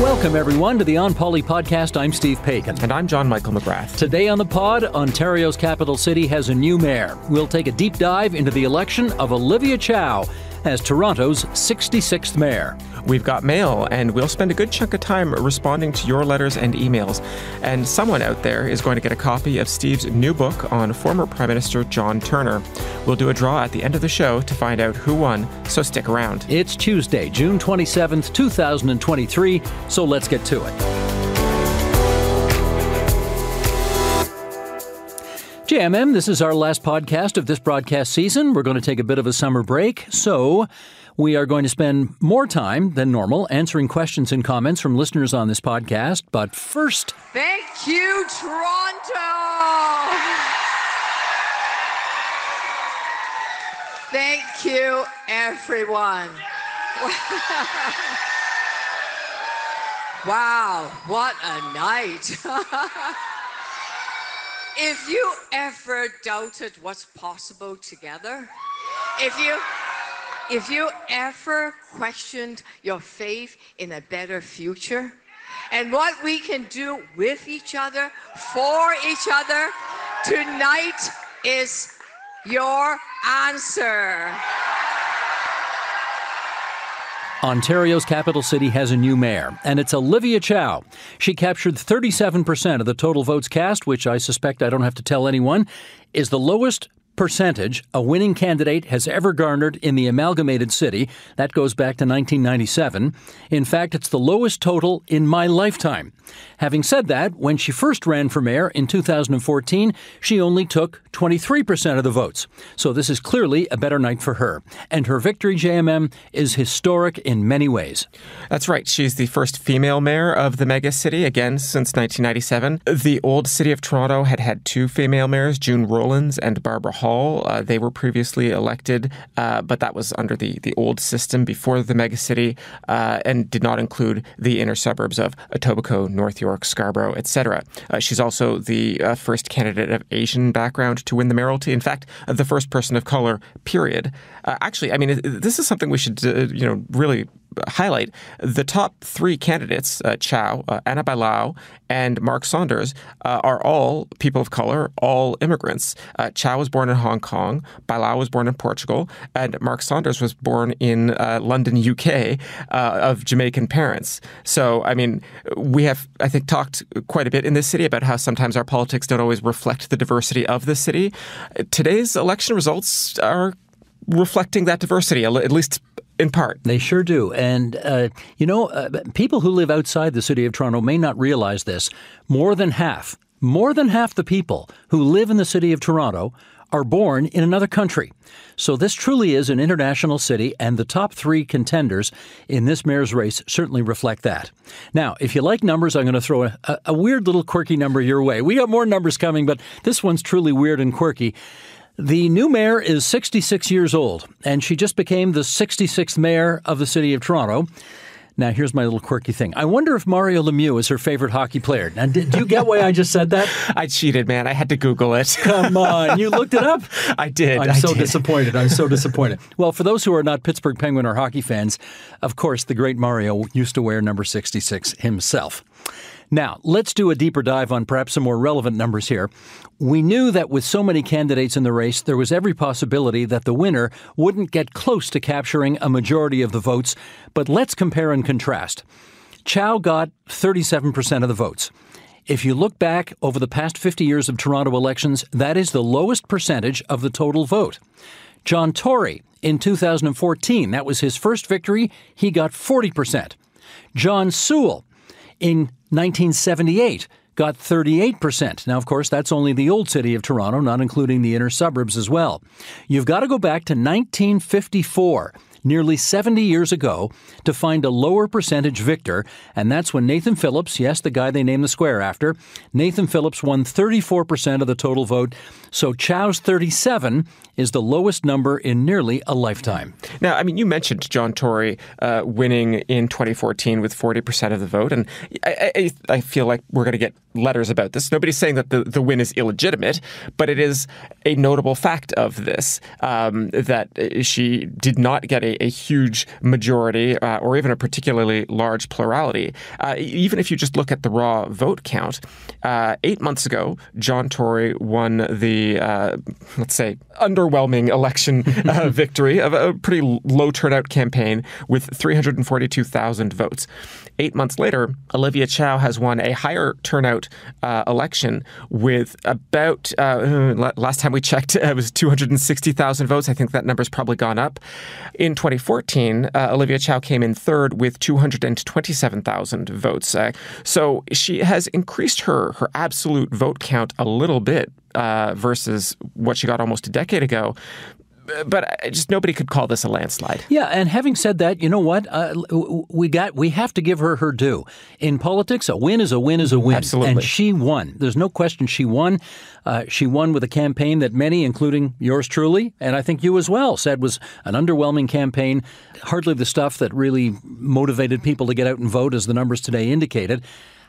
Welcome, everyone, to the OnPoli podcast. I'm Steve Paikin. And I'm John Michael McGrath. Today on the pod, Ontario's capital city has a new mayor. We'll take a deep dive into the election of Olivia Chow as Toronto's 66th mayor. We've got mail, and we'll spend a good chunk of time responding to your letters and emails. And someone out there is going to get a copy of Steve's new book on former Prime Minister John Turner. We'll do a draw at the end of the show to find out who won, so stick around. It's Tuesday, June 27th, 2023, so let's get to it. JMM, this is our last podcast of this broadcast season. We're going to take a bit of a summer break, so we are going to spend more time than normal answering questions and comments from listeners on this podcast. But first, thank you, Toronto. Thank you, everyone. wow, what a night. if you ever doubted what's possible together, if you if you ever questioned your faith in a better future and what we can do with each other, for each other, tonight is your answer. Ontario's capital city has a new mayor, and it's Olivia Chow. She captured 37% of the total votes cast, which I suspect I don't have to tell anyone, is the lowest percentage a winning candidate has ever garnered in the amalgamated city. That goes back to 1997. In fact, it's the lowest total in my lifetime. Having said that, when she first ran for mayor in 2014, she only took 23% of the votes. So this is clearly a better night for her. And her victory, JMM, is historic in many ways. That's right. She's the first female mayor of the mega city, again, since 1997. The old city of Toronto had had two female mayors, June Rowlands and Barbara Hall. Uh, they were previously elected, uh, but that was under the, the old system before the megacity uh, and did not include the inner suburbs of Etobicoke, North York, Scarborough, etc. Uh, she's also the uh, first candidate of Asian background to win the mayoralty. In fact, the first person of color, period. actually, I mean, this is something we should, you know, really highlight the top three candidates, uh, Chow, uh, Ana Bailão, and Mark Saunders, uh, are all people of color, all immigrants. Uh, Chow was born in Hong Kong, Bailão was born in Portugal, and Mark Saunders was born in uh, London, UK, uh, of Jamaican parents. So, I mean, we have, I think, talked quite a bit in this city about how sometimes our politics don't always reflect the diversity of the city. Today's election results are reflecting that diversity, at least in part. They sure do. And, uh, you know, uh, people who live outside the city of Toronto may not realize this. More than half, more than half the people who live in the city of Toronto are born in another country. So this truly is an international city, and the top three contenders in this mayor's race certainly reflect that. Now, if you like numbers, I'm going to throw a, a weird little quirky number your way. We got more numbers coming, but this one's truly weird and quirky. The new mayor is 66 years old, and she just became the 66th mayor of the city of Toronto. Now, here's my little quirky thing. I wonder if Mario Lemieux is her favorite hockey player. Now, did you get why I just said that? I cheated, man. I had to Google it. Come on. You looked it up? I did. I'm I so did. disappointed. I'm so disappointed. Well, for those who are not Pittsburgh Penguin or hockey fans, of course, the great Mario used to wear number 66 himself. Now, let's do a deeper dive on perhaps some more relevant numbers here. We knew that with so many candidates in the race, there was every possibility that the winner wouldn't get close to capturing a majority of the votes, but let's compare and contrast. Chow got 37% of the votes. If you look back over the past 50 years of Toronto elections, that is the lowest percentage of the total vote. John Tory in 2014, that was his first victory, he got 40%. John Sewell in 1978 got 38%. Now, of course, that's only the old city of Toronto, not including the inner suburbs as well. You've got to go back to 1954. Nearly 70 years ago to find a lower percentage victor, and that's when Nathan Phillips, yes, the guy they named the square after, Nathan Phillips won 34% of the total vote. So Chow's 37 is the lowest number in nearly a lifetime. Now, I mean, you mentioned John Tory uh, winning in 2014 with 40% of the vote, and I, I, I feel like we're going to get letters about this. Nobody's saying that the, the win is illegitimate, but it is a notable fact of this um, that she did not get a, a huge majority uh, or even a particularly large plurality. Uh, even if you just look at the raw vote count, uh, eight months ago, John Tory won the, uh, let's say, underwhelming election uh, victory of a pretty low turnout campaign with 342,000 votes. Eight months later, Olivia Chow has won a higher turnout uh, election with about, uh, last time we checked, it was 260,000 votes. I think that number's probably gone up. In 2014, uh, Olivia Chow came in third with 227,000 votes. Uh, so she has increased her, her absolute vote count a little bit uh, versus what she got almost a decade ago but just nobody could call this a landslide. Yeah, and having said that, you know what? Uh, we got we have to give her her due. In politics, a win is a win is a win. Absolutely. And she won. There's no question she won. Uh, she won with a campaign that many, including yours truly, and I think you as well, said was an underwhelming campaign. Hardly the stuff that really motivated people to get out and vote, as the numbers today indicated.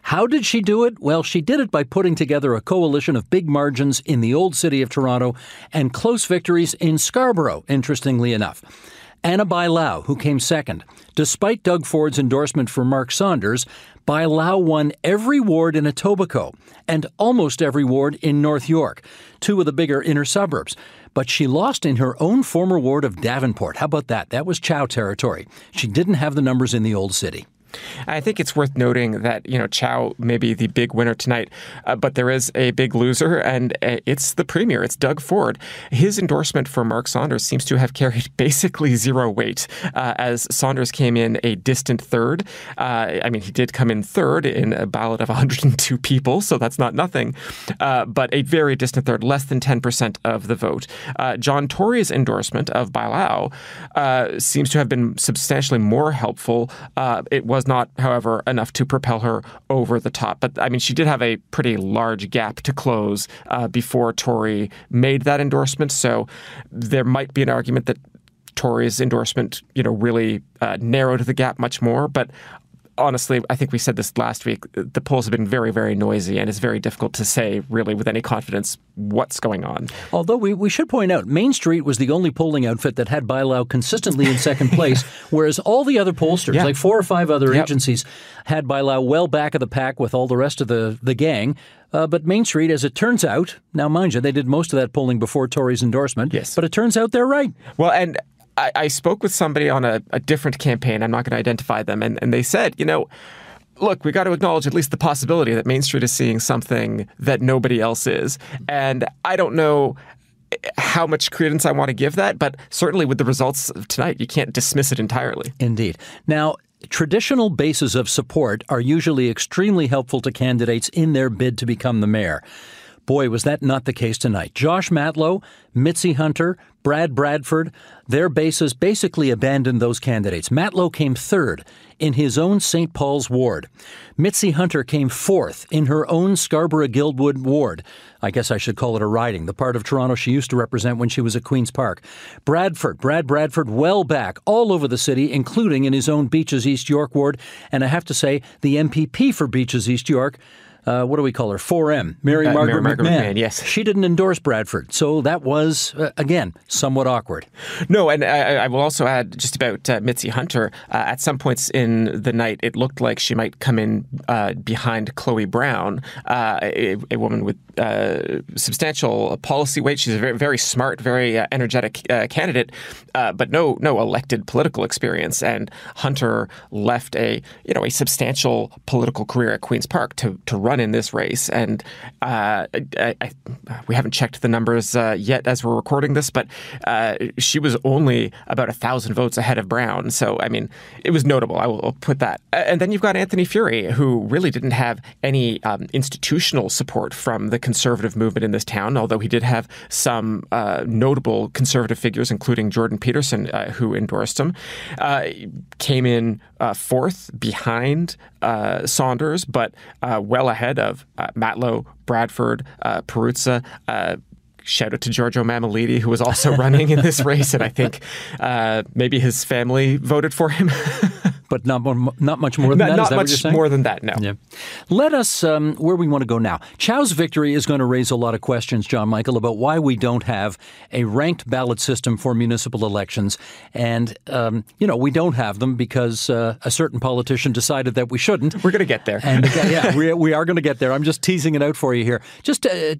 How did she do it? Well, she did it by putting together a coalition of big margins in the old city of Toronto and close victories in Scarborough, interestingly enough. Ana Bailão, who came second. Despite Doug Ford's endorsement for Mark Saunders, Bailão won every ward in Etobicoke and almost every ward in North York, two of the bigger inner suburbs. But she lost in her own former ward of Davenport. How about that? That was Chow territory. She didn't have the numbers in the old city. I think it's worth noting that you know Chow may be the big winner tonight, uh, but there is a big loser, and uh, it's the premier. It's Doug Ford. His endorsement for Mark Saunders seems to have carried basically zero weight, uh, as Saunders came in a distant third. Uh, I mean, he did come in third in a ballot of 102 people, so that's not nothing, uh, but a very distant third, less than 10% of the vote. Uh, John Tory's endorsement of Bailão seems to have been substantially more helpful. it was was not, however, enough to propel her over the top. But I mean, she did have a pretty large gap to close uh, before Tory made that endorsement. So there might be an argument that Tory's endorsement, you know, really uh, narrowed the gap much more. But honestly, I think we said this last week. The polls have been very, very noisy, and it's very difficult to say, really, with any confidence, what's going on. Although we, we should point out, Main Street was the only polling outfit that had Bailão consistently in second place, whereas all the other pollsters, yeah. like four or five other yep. agencies, had Bailão well back of the pack with all the rest of the, the gang. Uh, but Main Street, as it turns out, now mind you, they did most of that polling before Tory's endorsement. Yes. But it turns out they're right. Well, and I, I spoke with somebody on a, a different campaign. I'm not going to identify them. And, and they said, you know, look, we got to acknowledge at least the possibility that Main Street is seeing something that nobody else is. And I don't know eh, how much credence I want to give that, but certainly with the results of tonight, you can't dismiss it entirely. Indeed. Now, traditional bases of support are usually extremely helpful to candidates in their bid to become the mayor. Boy, was that not the case tonight. Josh Matlow, Mitzie Hunter, Brad Bradford, their bases basically abandoned those candidates. Matlow came third in his own St. Paul's ward. Mitzie Hunter came fourth in her own Scarborough Guildwood ward. I guess I should call it a riding, the part of Toronto she used to represent when she was at Queen's Park. Bradford, Brad Bradford, well back all over the city, including in his own Beaches East York ward. And I have to say, the MPP for Beaches East York uh, what do we call her? 4M, Mary uh, Margaret, Mary McMahon. McMahon. Yes, she didn't endorse Bradford, so that was uh, again somewhat awkward. No, and I, I will also add just about uh, Mitzie Hunter. Uh, at some points in the night, it looked like she might come in uh, behind Chloe Brown, a, a, woman with substantial policy weight. She's a very, very smart, very energetic candidate, but no, no elected political experience. And Hunter left a you know a substantial political career at Queens Park to to run in this race. And uh, I, I, we haven't checked the numbers uh, yet as we're recording this, but uh, she was only about a thousand votes ahead of Brown. So, I mean, it was notable. I will put that. And then you've got Anthony Furey, who really didn't have any um, institutional support from the conservative movement in this town, although he did have some uh, notable conservative figures, including Jordan Peterson, uh, who endorsed him. Uh, came in fourth behind Saunders, but well ahead of Matlow, Bradford, uh, Perruzza. Uh, shout out to Giorgio Mammoliti, who was also running in this race, and I think uh, maybe his family voted for him. but not more, not much more than not, that. Not that much more than that. No. Yeah. Let us um, where we want to go now. Chow's victory is going to raise a lot of questions, John Michael, about why we don't have a ranked ballot system for municipal elections, and um, you know we don't have them because uh, a certain politician decided that we shouldn't. We're going to get there. And yeah, we, we are going to get there. I'm just teasing it out for you here. Just uh,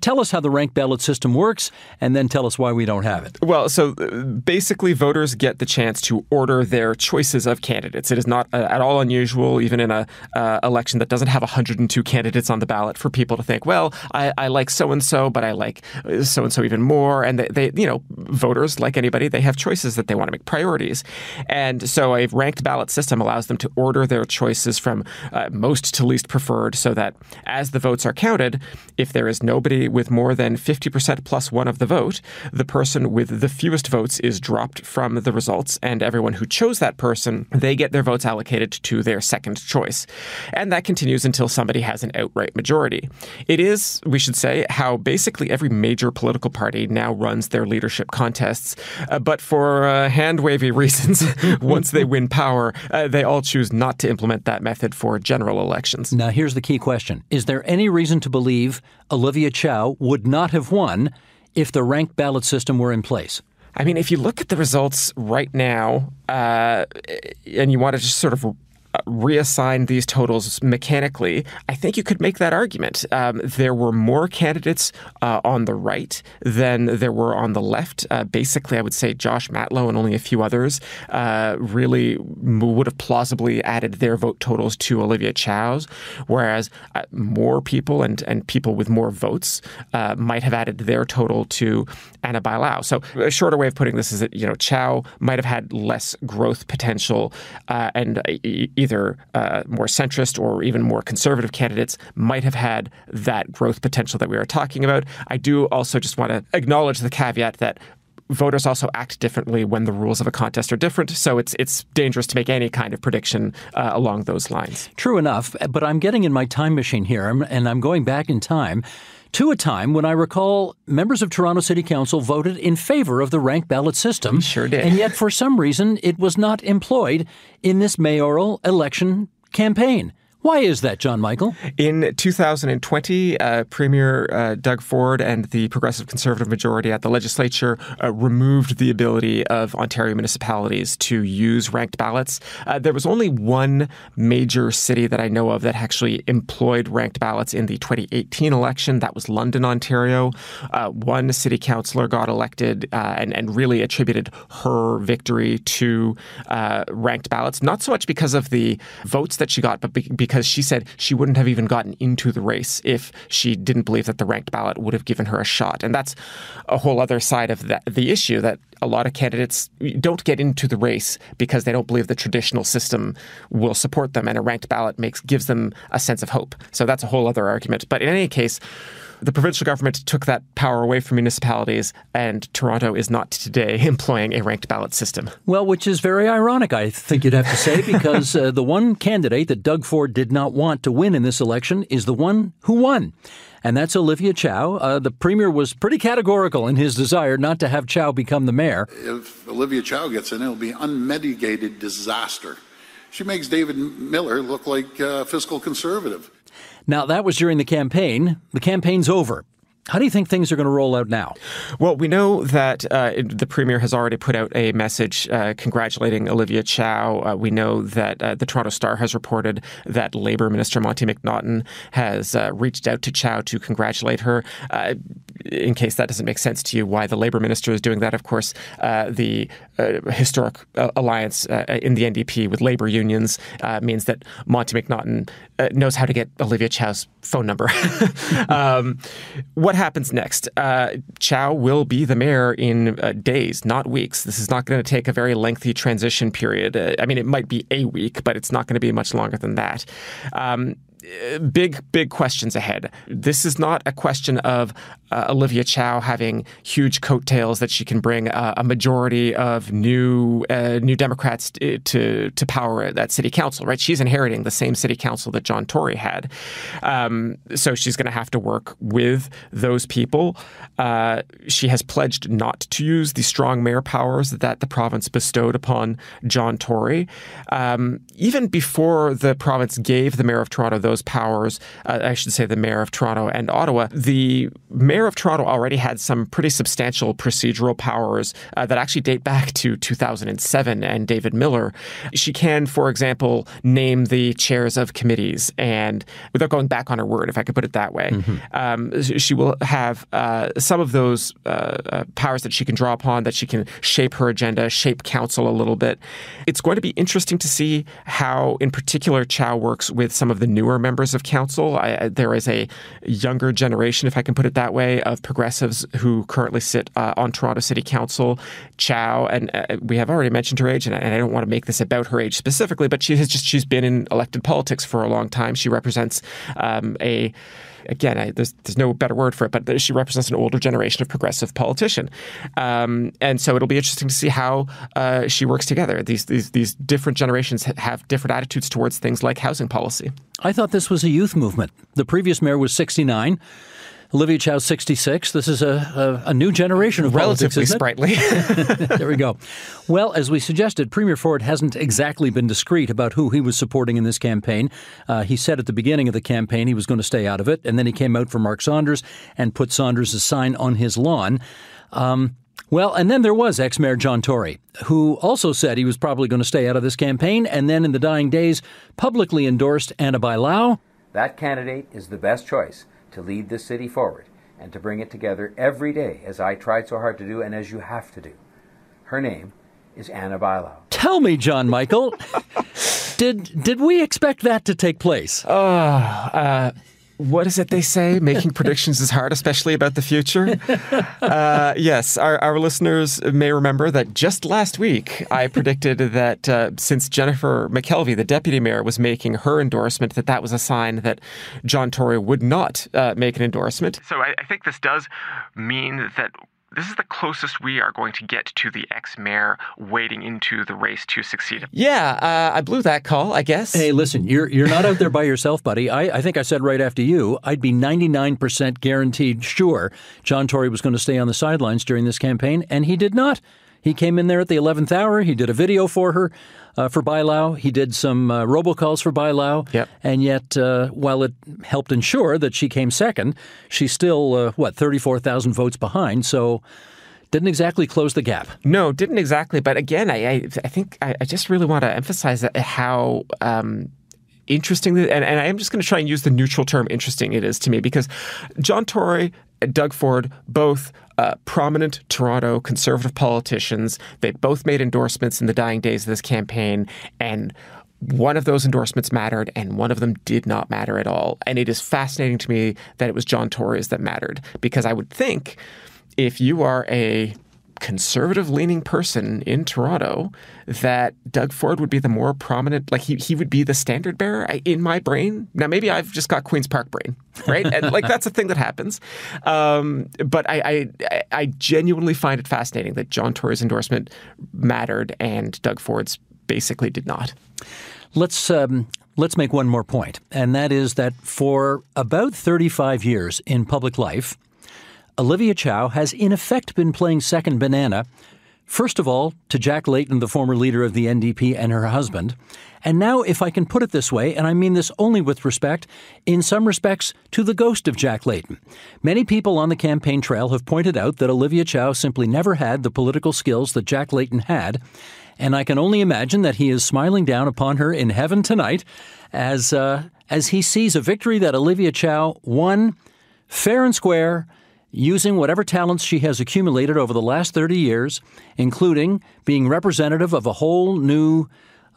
tell us how the ranked ballot system works, and then tell us why we don't have it. Well, so uh, basically, voters get the chance to order their choices of candidates candidates. It is not uh, at all unusual, even in a uh, election that doesn't have 102 candidates on the ballot, for people to think, well, I, I like so and so, but I like so and so even more. And they, they, you know, voters, like anybody, they have choices that they want to make priorities. And so a ranked ballot system allows them to order their choices from uh, most to least preferred, so that as the votes are counted, if there is nobody with more than 50% plus one of the vote, the person with the fewest votes is dropped from the results, and everyone who chose that person, they get their votes allocated to their second choice. And that continues until somebody has an outright majority. It is, we should say, how basically every major political party now runs their leadership contests. Uh, but for uh, hand wavy reasons, once they win power, uh, they all choose not to implement that method for general elections. Now, here's the key question Is there any reason to believe Olivia Chow would not have won if the ranked ballot system were in place? I mean, if you look at the results right now, uh, and you want to just sort of reassign these totals mechanically, I think you could make that argument. Um, there were more candidates uh, on the right than there were on the left. Uh, basically, I would say Josh Matlow and only a few others uh, really would have plausibly added their vote totals to Olivia Chow's, whereas uh, more people and, and people with more votes uh, might have added their total to Ana Bailão. So a shorter way of putting this is that you know Chow might have had less growth potential uh, and either uh, more centrist or even more conservative candidates might have had that growth potential that we are talking about. I do also just want to acknowledge the caveat that voters also act differently when the rules of a contest are different. So it's it's dangerous to make any kind of prediction uh, along those lines. True enough, but I'm getting in my time machine here, and I'm going back in time to a time when I recall members of Toronto City Council voted in favor of the ranked ballot system. Sure did. And yet, for some reason, it was not employed in this mayoral election campaign. Why is that, John Michael? In 2020, uh, Premier uh, Doug Ford and the Progressive Conservative majority at the legislature uh, removed the ability of Ontario municipalities to use ranked ballots. Uh, there was only one major city that I know of that actually employed ranked ballots in the 2018 election. That was London, Ontario. Uh, one city councillor got elected uh, and, and really attributed her victory to ranked ballots, not so much because of the votes that she got, but because because she said she wouldn't have even gotten into the race if she didn't believe that the ranked ballot would have given her a shot. And that's a whole other side of that, the issue that a lot of candidates don't get into the race because they don't believe the traditional system will support them, and a ranked ballot makes gives them a sense of hope. So that's a whole other argument. But in any case, the provincial government took that power away from municipalities, and Toronto is not today employing a ranked ballot system. Well, which is very ironic, I think you'd have to say, because uh, the one candidate that Doug Ford did not want to win in this election is the one who won. And that's Olivia Chow. Uh, the premier was pretty categorical in his desire not to have Chow become the mayor. If Olivia Chow gets in, it'll be unmitigated disaster. She makes David Miller look like a fiscal conservative. Now, that was during the campaign. The campaign's over. How do you think things are going to roll out now? Well, we know that uh, the premier has already put out a message uh, congratulating Olivia Chow. Uh, we know that uh, the Toronto Star has reported that Labour Minister Monte McNaughton has uh, reached out to Chow to congratulate her. In case that doesn't make sense to you, why the labor minister is doing that. Of course, uh, the uh, historic uh, alliance uh, in the NDP with labor unions uh, means that Monte McNaughton uh, knows how to get Olivia Chow's phone number. um, what happens next? Chow will be the mayor in days, not weeks. This is not going to take a very lengthy transition period. I mean, it might be a week, but it's not going to be much longer than that. Um, big, big questions ahead. This is not a question of uh, Olivia Chow having huge coattails that she can bring uh, a majority of new uh, new Democrats to to power at that city council. Right? She's inheriting the same city council that John Tory had, um, so she's going to have to work with those people. Uh, she has pledged not to use the strong mayor powers that the province bestowed upon John Tory. Um, even before the province gave the mayor of Toronto those powers, uh, I should say the mayor of Toronto and Ottawa, the mayor of Toronto already had some pretty substantial procedural powers uh, that actually date back to 2007 and David Miller. She can, for example, name the chairs of committees, and without going back on her word, if I could put it that way, mm-hmm. um, she will have uh, some of those uh, uh, powers that she can draw upon, that she can shape her agenda, shape council a little bit. It's going to be interesting to see how, in particular, Chow works with some of the newer members of council. I, there is a younger generation, if I can put it that way, of progressives who currently sit uh, on Toronto City Council. Chow, and uh, we have already mentioned her age, and, and I don't want to make this about her age specifically, but she has just she's been in elected politics for a long time. She represents um, a again, I, there's, there's no better word for it, but she represents an older generation of progressive politician. Um, and so it'll be interesting to see how uh, she works together. These, these, these different generations have different attitudes towards things like housing policy. I thought this was a youth movement. The previous mayor was 69. Olivia Chow, 66. This is a, a, a new generation of Relatively politics, sprightly. there we go. Well, as we suggested, Premier Ford hasn't exactly been discreet about who he was supporting in this campaign. Uh, he said at the beginning of the campaign he was going to stay out of it, and then he came out for Mark Saunders and put Saunders' sign on his lawn. Um, well, and then there was ex Mayor John Tory, who also said he was probably going to stay out of this campaign, and then in the dying days publicly endorsed Ana Bailão. That candidate is the best choice to lead this city forward and to bring it together every day, as I tried so hard to do and as you have to do. Her name is Ana Bailão. Tell me, John Michael, did did we expect that to take place? Oh, uh, what is it they say? Making predictions is hard, especially about the future. Uh, yes, our, our listeners may remember that just last week I predicted that uh, since Jennifer McKelvie, the deputy mayor, was making her endorsement, that that was a sign that John Tory would not uh, make an endorsement. So I, I think this does mean that this is the closest we are going to get to the ex mayor wading into the race to succeed. Him. Yeah, uh, I blew that call, I guess. Hey, listen, you're you're not out there by yourself, buddy. I, I think I said right after you, I'd be 99% guaranteed sure John Tory was going to stay on the sidelines during this campaign, and he did not. He came in there at the 11th hour. He did a video for her, uh, for Bailão. He did some uh, robocalls for Bailão. Yep. And yet, uh, while it helped ensure that she came second, she's still, uh, what, 34,000 votes behind. So didn't exactly close the gap. No, didn't exactly. But again, I, I, I think I, I, just really want to emphasize how. Um, interesting and, and I'm just going to try and use the neutral term interesting it is to me because John Tory Doug Ford, both uh, prominent Toronto conservative politicians. They both made endorsements in the dying days of this campaign, and one of those endorsements mattered and one of them did not matter at all. And it is fascinating to me that it was John Tory's that mattered because I would think if you are a conservative leaning person in Toronto that Doug Ford would be the more prominent, like he, he would be the standard bearer in my brain. Now, maybe I've just got Queen's Park brain, right? and like that's a thing that happens. Um, but I, I, I genuinely find it fascinating that John Tory's endorsement mattered and Doug Ford's basically did not. Let's um, let's make one more point, and that is that for about 35 years in public life, Olivia Chow has in effect been playing second banana, first of all to Jack Layton, the former leader of the NDP, and her husband, and now, if I can put it this way, and I mean this only with respect, in some respects, to the ghost of Jack Layton. Many people on the campaign trail have pointed out that Olivia Chow simply never had the political skills that Jack Layton had, and I can only imagine that he is smiling down upon her in heaven tonight as, uh, as he sees a victory that Olivia Chow won fair and square using whatever talents she has accumulated over the last 30 years, including being representative of a whole new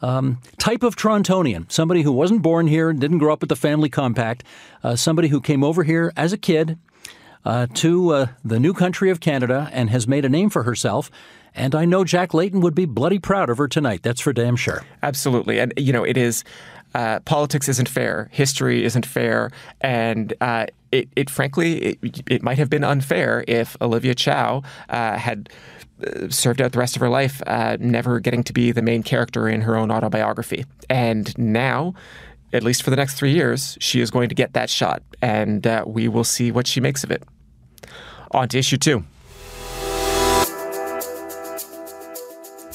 um, type of Torontonian, somebody who wasn't born here, didn't grow up with the family compact, uh, somebody who came over here as a kid uh, to uh, the new country of Canada and has made a name for herself. And I know Jack Layton would be bloody proud of her tonight. That's for damn sure. Absolutely. And, you know, it is. Uh, politics isn't fair, history isn't fair, and uh, it, it, frankly it, it, might have been unfair if Olivia Chow uh, had uh, served out the rest of her life uh, never getting to be the main character in her own autobiography. And now, at least for the next three years, she is going to get that shot, and uh, we will see what she makes of it. On to issue two.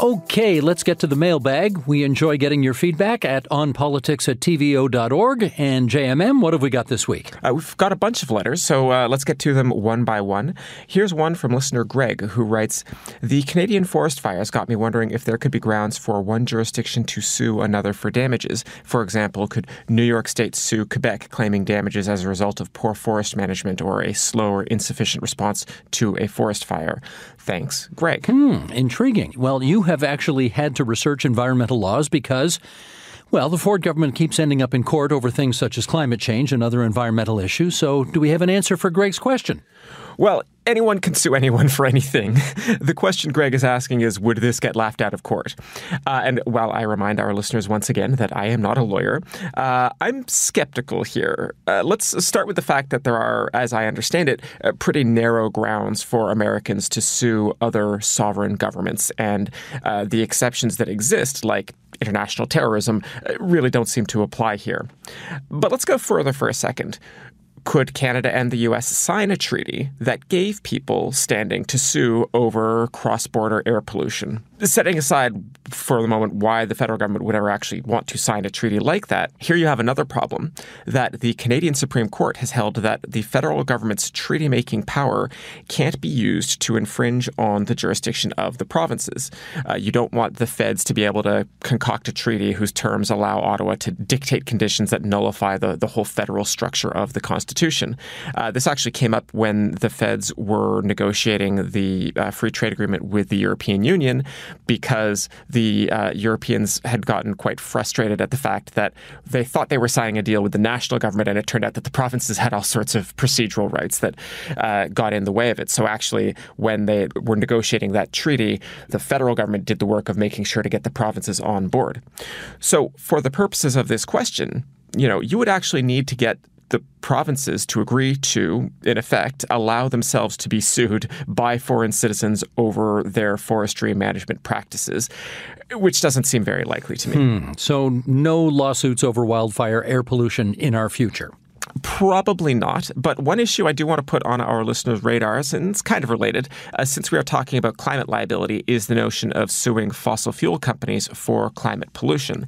Okay, let's get to the mailbag. We enjoy getting your feedback at onpolitics at tvo.org. And JMM, what have we got this week? Uh, we've got a bunch of letters, so uh, let's get to them one by one. Here's one from listener Greg, who writes The Canadian forest fires got me wondering if there could be grounds for one jurisdiction to sue another for damages. For example, could New York State sue Quebec, claiming damages as a result of poor forest management or a slow or insufficient response to a forest fire? Thanks, Greg. Hmm, intriguing. Well, you have actually had to research environmental laws because, well, the Ford government keeps ending up in court over things such as climate change and other environmental issues. So, do we have an answer for Greg's question? Well, anyone can sue anyone for anything. the question Greg is asking is would this get laughed out of court? Uh, and while I remind our listeners once again that I am not a lawyer, uh, I'm skeptical here. Uh, let's start with the fact that there are, as I understand it, uh, pretty narrow grounds for Americans to sue other sovereign governments. And uh, the exceptions that exist, like international terrorism, uh, really don't seem to apply here. But let's go further for a second could Canada and the US sign a treaty that gave people standing to sue over cross border air pollution? Setting aside for the moment why the federal government would ever actually want to sign a treaty like that, here you have another problem that the Canadian Supreme Court has held that the federal government's treaty making power can't be used to infringe on the jurisdiction of the provinces. Uh, you don't want the feds to be able to concoct a treaty whose terms allow Ottawa to dictate conditions that nullify the, the whole federal structure of the Constitution. Uh, this actually came up when the feds were negotiating the uh, free trade agreement with the European Union because the uh, Europeans had gotten quite frustrated at the fact that they thought they were signing a deal with the national government, and it turned out that the provinces had all sorts of procedural rights that uh, got in the way of it. So actually, when they were negotiating that treaty, the federal government did the work of making sure to get the provinces on board. So for the purposes of this question, you know, you would actually need to get the provinces to agree to, in effect, allow themselves to be sued by foreign citizens over their forestry management practices, which doesn't seem very likely to me. Hmm. So, no lawsuits over wildfire air pollution in our future. Probably not. But one issue I do want to put on our listeners' radars, and it's kind of related, uh, since we are talking about climate liability, is the notion of suing fossil fuel companies for climate pollution.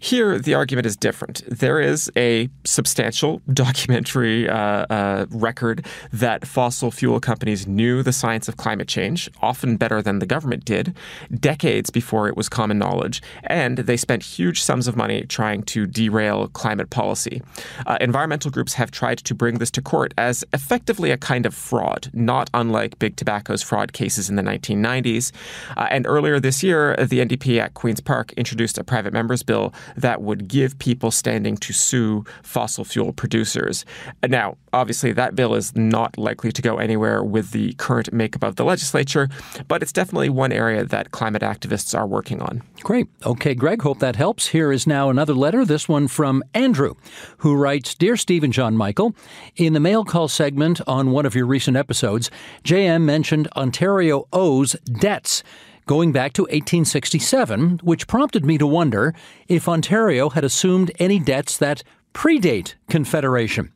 Here, the argument is different. There is a substantial documentary uh, uh, record that fossil fuel companies knew the science of climate change, often better than the government did, decades before it was common knowledge, and they spent huge sums of money trying to derail climate policy. Uh, environmental groups have tried to bring this to court as effectively a kind of fraud, not unlike Big Tobacco's fraud cases in the 1990s. Uh, and earlier this year, the NDP at Queen's Park introduced a private member's bill that would give people standing to sue fossil fuel producers. Now, obviously, that bill is not likely to go anywhere with the current makeup of the legislature, but it's definitely one area that climate activists are working on. Great. Okay, Greg, hope that helps. Here is now another letter, this one from Andrew, who writes Dear Stephen John Michael, in the mail call segment on one of your recent episodes, JM mentioned Ontario owes debts going back to 1867, which prompted me to wonder if Ontario had assumed any debts that predate Confederation.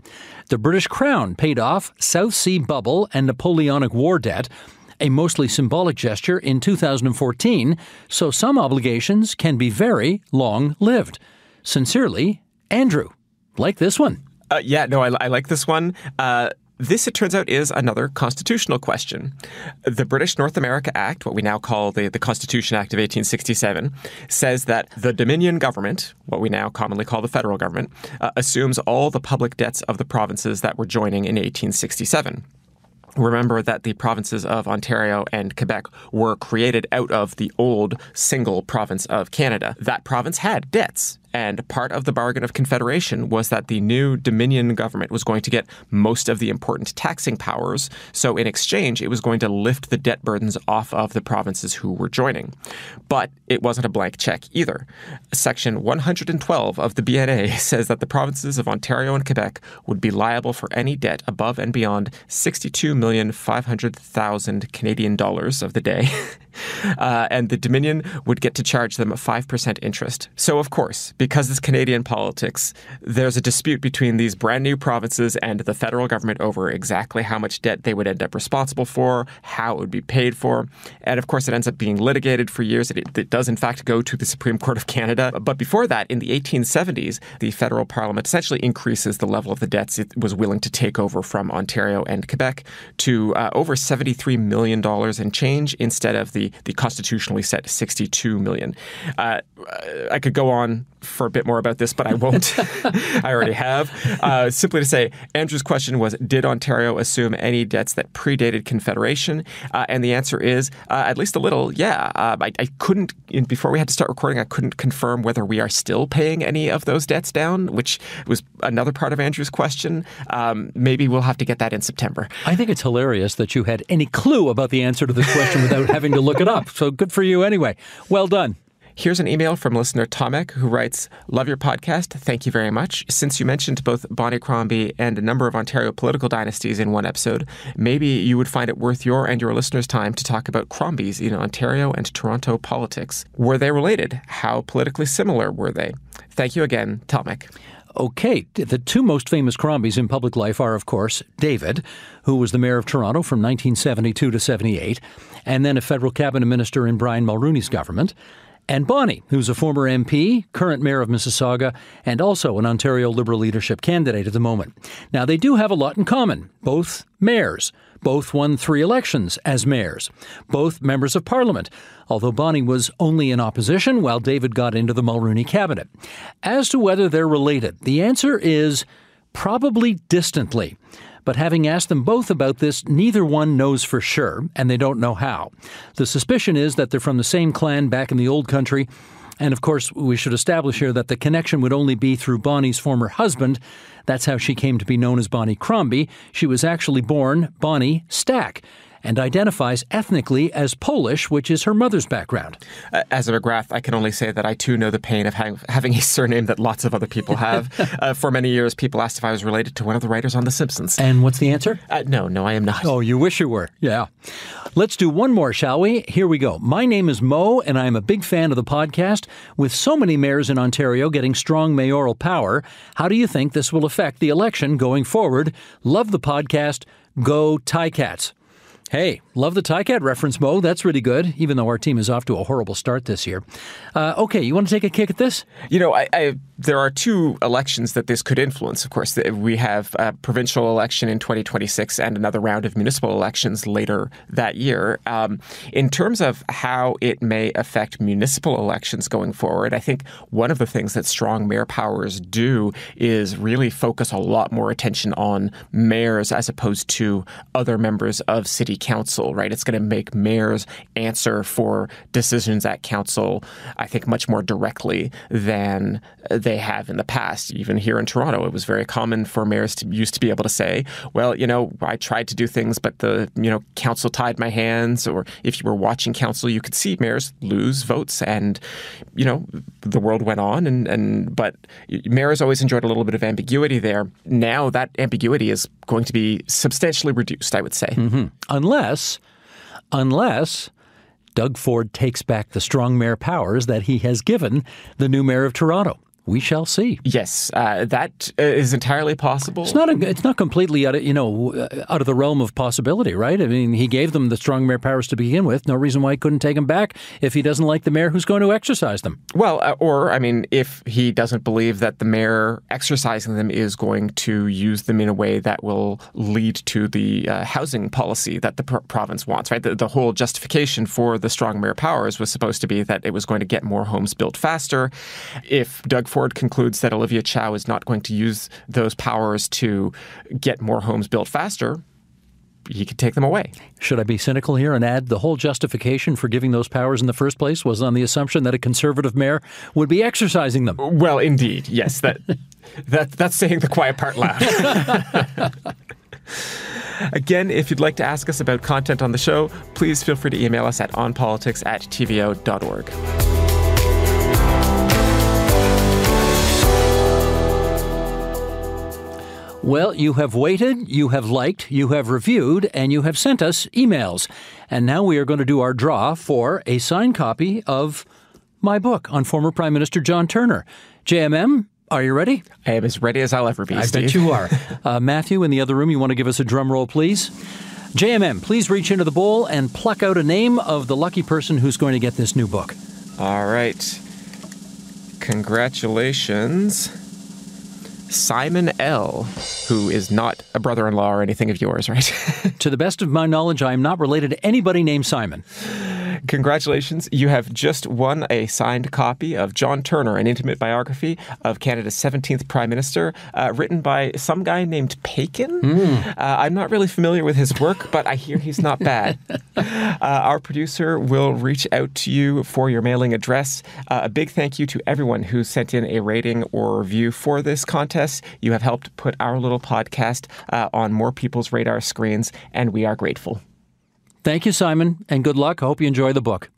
The British Crown paid off South Sea Bubble and Napoleonic War debt, a mostly symbolic gesture in 2014, so some obligations can be very long lived. Sincerely, Andrew. Like this one. Uh, yeah, no, I, I, like this one. Uh, this, it turns out, is another constitutional question. The British North America Act, what we now call the, the Constitution Act of 1867, says that the Dominion government, what we now commonly call the federal government, uh, assumes all the public debts of the provinces that were joining in 1867. Remember that the provinces of Ontario and Quebec were created out of the old single province of Canada. That province had debts. And part of the bargain of Confederation was that the new Dominion government was going to get most of the important taxing powers. So, in exchange, it was going to lift the debt burdens off of the provinces who were joining. But it wasn't a blank check either. Section 112 of the BNA says that the provinces of Ontario and Quebec would be liable for any debt above and beyond 62,500,000 Canadian dollars of the day. uh, and the Dominion would get to charge them a 5% interest. So, of course, because it's Canadian politics, there's a dispute between these brand new provinces and the federal government over exactly how much debt they would end up responsible for, how it would be paid for. And of course, it ends up being litigated for years. It, it does, in fact, go to the Supreme Court of Canada. But before that, in the 1870s, the federal parliament essentially increases the level of the debts it was willing to take over from Ontario and Quebec to uh, over $73 million in change instead of the, the constitutionally set 62 million. Uh, I could go on for a bit more about this, but I won't. I already have. Uh, simply to say, Andrew's question was Did Ontario assume any debts that predated Confederation? Uh, and the answer is uh, at least a little, yeah. Uh, I, I, couldn't, before we had to start recording, I couldn't confirm whether we are still paying any of those debts down, which was another part of Andrew's question. Um, maybe we'll have to get that in September. I think it's hilarious that you had any clue about the answer to this question without having to look it up. So good for you anyway. Well done. Here's an email from listener Tomek who writes, Love your podcast. Thank you very much. Since you mentioned both Bonnie Crombie and a number of Ontario political dynasties in one episode, maybe you would find it worth your and your listeners' time to talk about Crombies in Ontario and Toronto politics. Were they related? How politically similar were they? Thank you again, Tomek. Okay, the two most famous Crombies in public life are, of course, David, who was the mayor of Toronto from 1972 to 78, and then a federal cabinet minister in Brian Mulroney's government, and Bonnie, who's a former MP, current mayor of Mississauga, and also an Ontario Liberal leadership candidate at the moment. Now, they do have a lot in common both mayors. Both won three elections as mayors. Both members of parliament, although Bonnie was only in opposition while David got into the Mulroney cabinet. As to whether they're related, the answer is probably distantly. But having asked them both about this, neither one knows for sure, and they don't know how. The suspicion is that they're from the same clan back in the old country. And of course, we should establish here that the connection would only be through Bonnie's former husband. That's how she came to be known as Bonnie Crombie. She was actually born Bonnie Stack and identifies ethnically as Polish, which is her mother's background. As a McGrath, I can only say that I too know the pain of having a surname that lots of other people have. uh, for many years, people asked if I was related to one of the writers on The Simpsons. And what's the answer? Uh, no, no, I am not. Oh, you wish you were. Yeah. Let's do one more, shall we? Here we go. My name is Mo, and I am a big fan of the podcast. With so many mayors in Ontario getting strong mayoral power, how do you think this will affect the election going forward? Love the podcast. Go Ticats. Hey, love the Ticat reference, Mo. That's really good, even though our team is off to a horrible start this year. Uh, okay, you want to take a kick at this? You know, I, I, there are two elections that this could influence. Of course, we have a provincial election in 2026 and another round of municipal elections later that year. Um, in terms of how it may affect municipal elections going forward, I think one of the things that strong mayor powers do is really focus a lot more attention on mayors as opposed to other members of city council, right? It's going to make mayors answer for decisions at council, I think, much more directly than they have in the past. Even here in Toronto, it was very common for mayors to used to be able to say, well, you know, I tried to do things, but the, you know, council tied my hands. Or if you were watching council, you could see mayors lose votes. And, you know, the world went on. And, and but mayors always enjoyed a little bit of ambiguity there. Now that ambiguity is going to be substantially reduced, I would say. Mm-hmm unless, unless unless Doug Ford takes back the strong mayor powers that he has given the new mayor of Toronto we shall see. Yes, uh, that uh, is entirely possible. It's not. A, it's not completely out of you know uh, out of the realm of possibility, right? I mean, he gave them the strong mayor powers to begin with. No reason why he couldn't take them back if he doesn't like the mayor who's going to exercise them. Well, uh, or I mean, if he doesn't believe that the mayor exercising them is going to use them in a way that will lead to the uh, housing policy that the pr- province wants, right? The, the whole justification for the strong mayor powers was supposed to be that it was going to get more homes built faster. If Doug Ford concludes that Olivia Chow is not going to use those powers to get more homes built faster, he could take them away. Should I be cynical here and add the whole justification for giving those powers in the first place was on the assumption that a conservative mayor would be exercising them? Well, indeed, yes. That that that's saying the quiet part loud. Again, if you'd like to ask us about content on the show, please feel free to email us at onpolitics at tvo.org. Well, you have waited, you have liked, you have reviewed, and you have sent us emails. And now we are going to do our draw for a signed copy of my book on former Prime Minister John Turner. JMM, are you ready? I am as ready as I'll ever be. I Steve. bet you are. Uh, Matthew, in the other room, you want to give us a drum roll, please? JMM, please reach into the bowl and pluck out a name of the lucky person who's going to get this new book. All right. Congratulations. Simon L., who is not a brother in law or anything of yours, right? to the best of my knowledge, I am not related to anybody named Simon. Congratulations. You have just won a signed copy of John Turner, an intimate biography of Canada's 17th Prime Minister, uh, written by some guy named Paikin. Mm. Uh, I'm not really familiar with his work, but I hear he's not bad. uh, our producer will reach out to you for your mailing address. Uh, a big thank you to everyone who sent in a rating or review for this contest. You have helped put our little podcast uh, on more people's radar screens, and we are grateful. Thank you, Simon, and good luck. I hope you enjoy the book.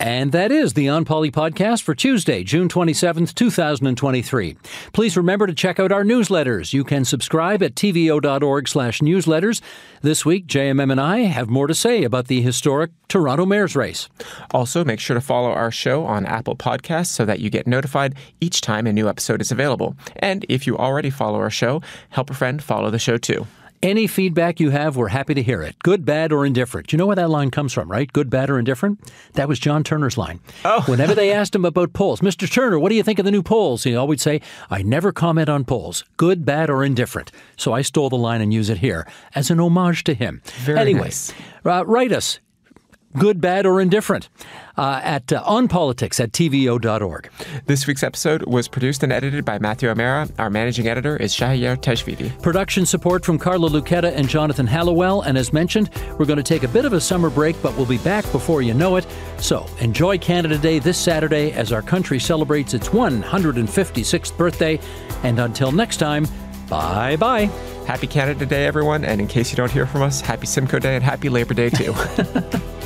And that is the OnPoli podcast for Tuesday, June 27th, 2023. Please remember to check out our newsletters. You can subscribe at tvo.org slash newsletters. This week, JMM and I have more to say about the historic Toronto Mayor's race. Also, make sure to follow our show on Apple Podcasts so that you get notified each time a new episode is available. And if you already follow our show, help a friend follow the show too. Any feedback you have, we're happy to hear it. Good, bad, or indifferent. You know where that line comes from, right? Good, bad, or indifferent? That was John Turner's line. Oh. Whenever they asked him about polls, Mr. Turner, what do you think of the new polls? He always say, I never comment on polls, good, bad, or indifferent. So I stole the line and use it here as an homage to him. Very anyway, nice. uh, write us good, bad, or indifferent, uh, at uh, onpolitics at tvo.org. This week's episode was produced and edited by Matthew O'Mara. Our managing editor is Shahiyar Teshvidi. Production support from Carla Lucchetta and Jonathan Hallowell. And as mentioned, we're going to take a bit of a summer break, but we'll be back before you know it. So enjoy Canada Day this Saturday as our country celebrates its 156th birthday. And until next time, bye bye. Happy Canada Day, everyone. And in case you don't hear from us, happy Simcoe Day and happy Labor Day, too.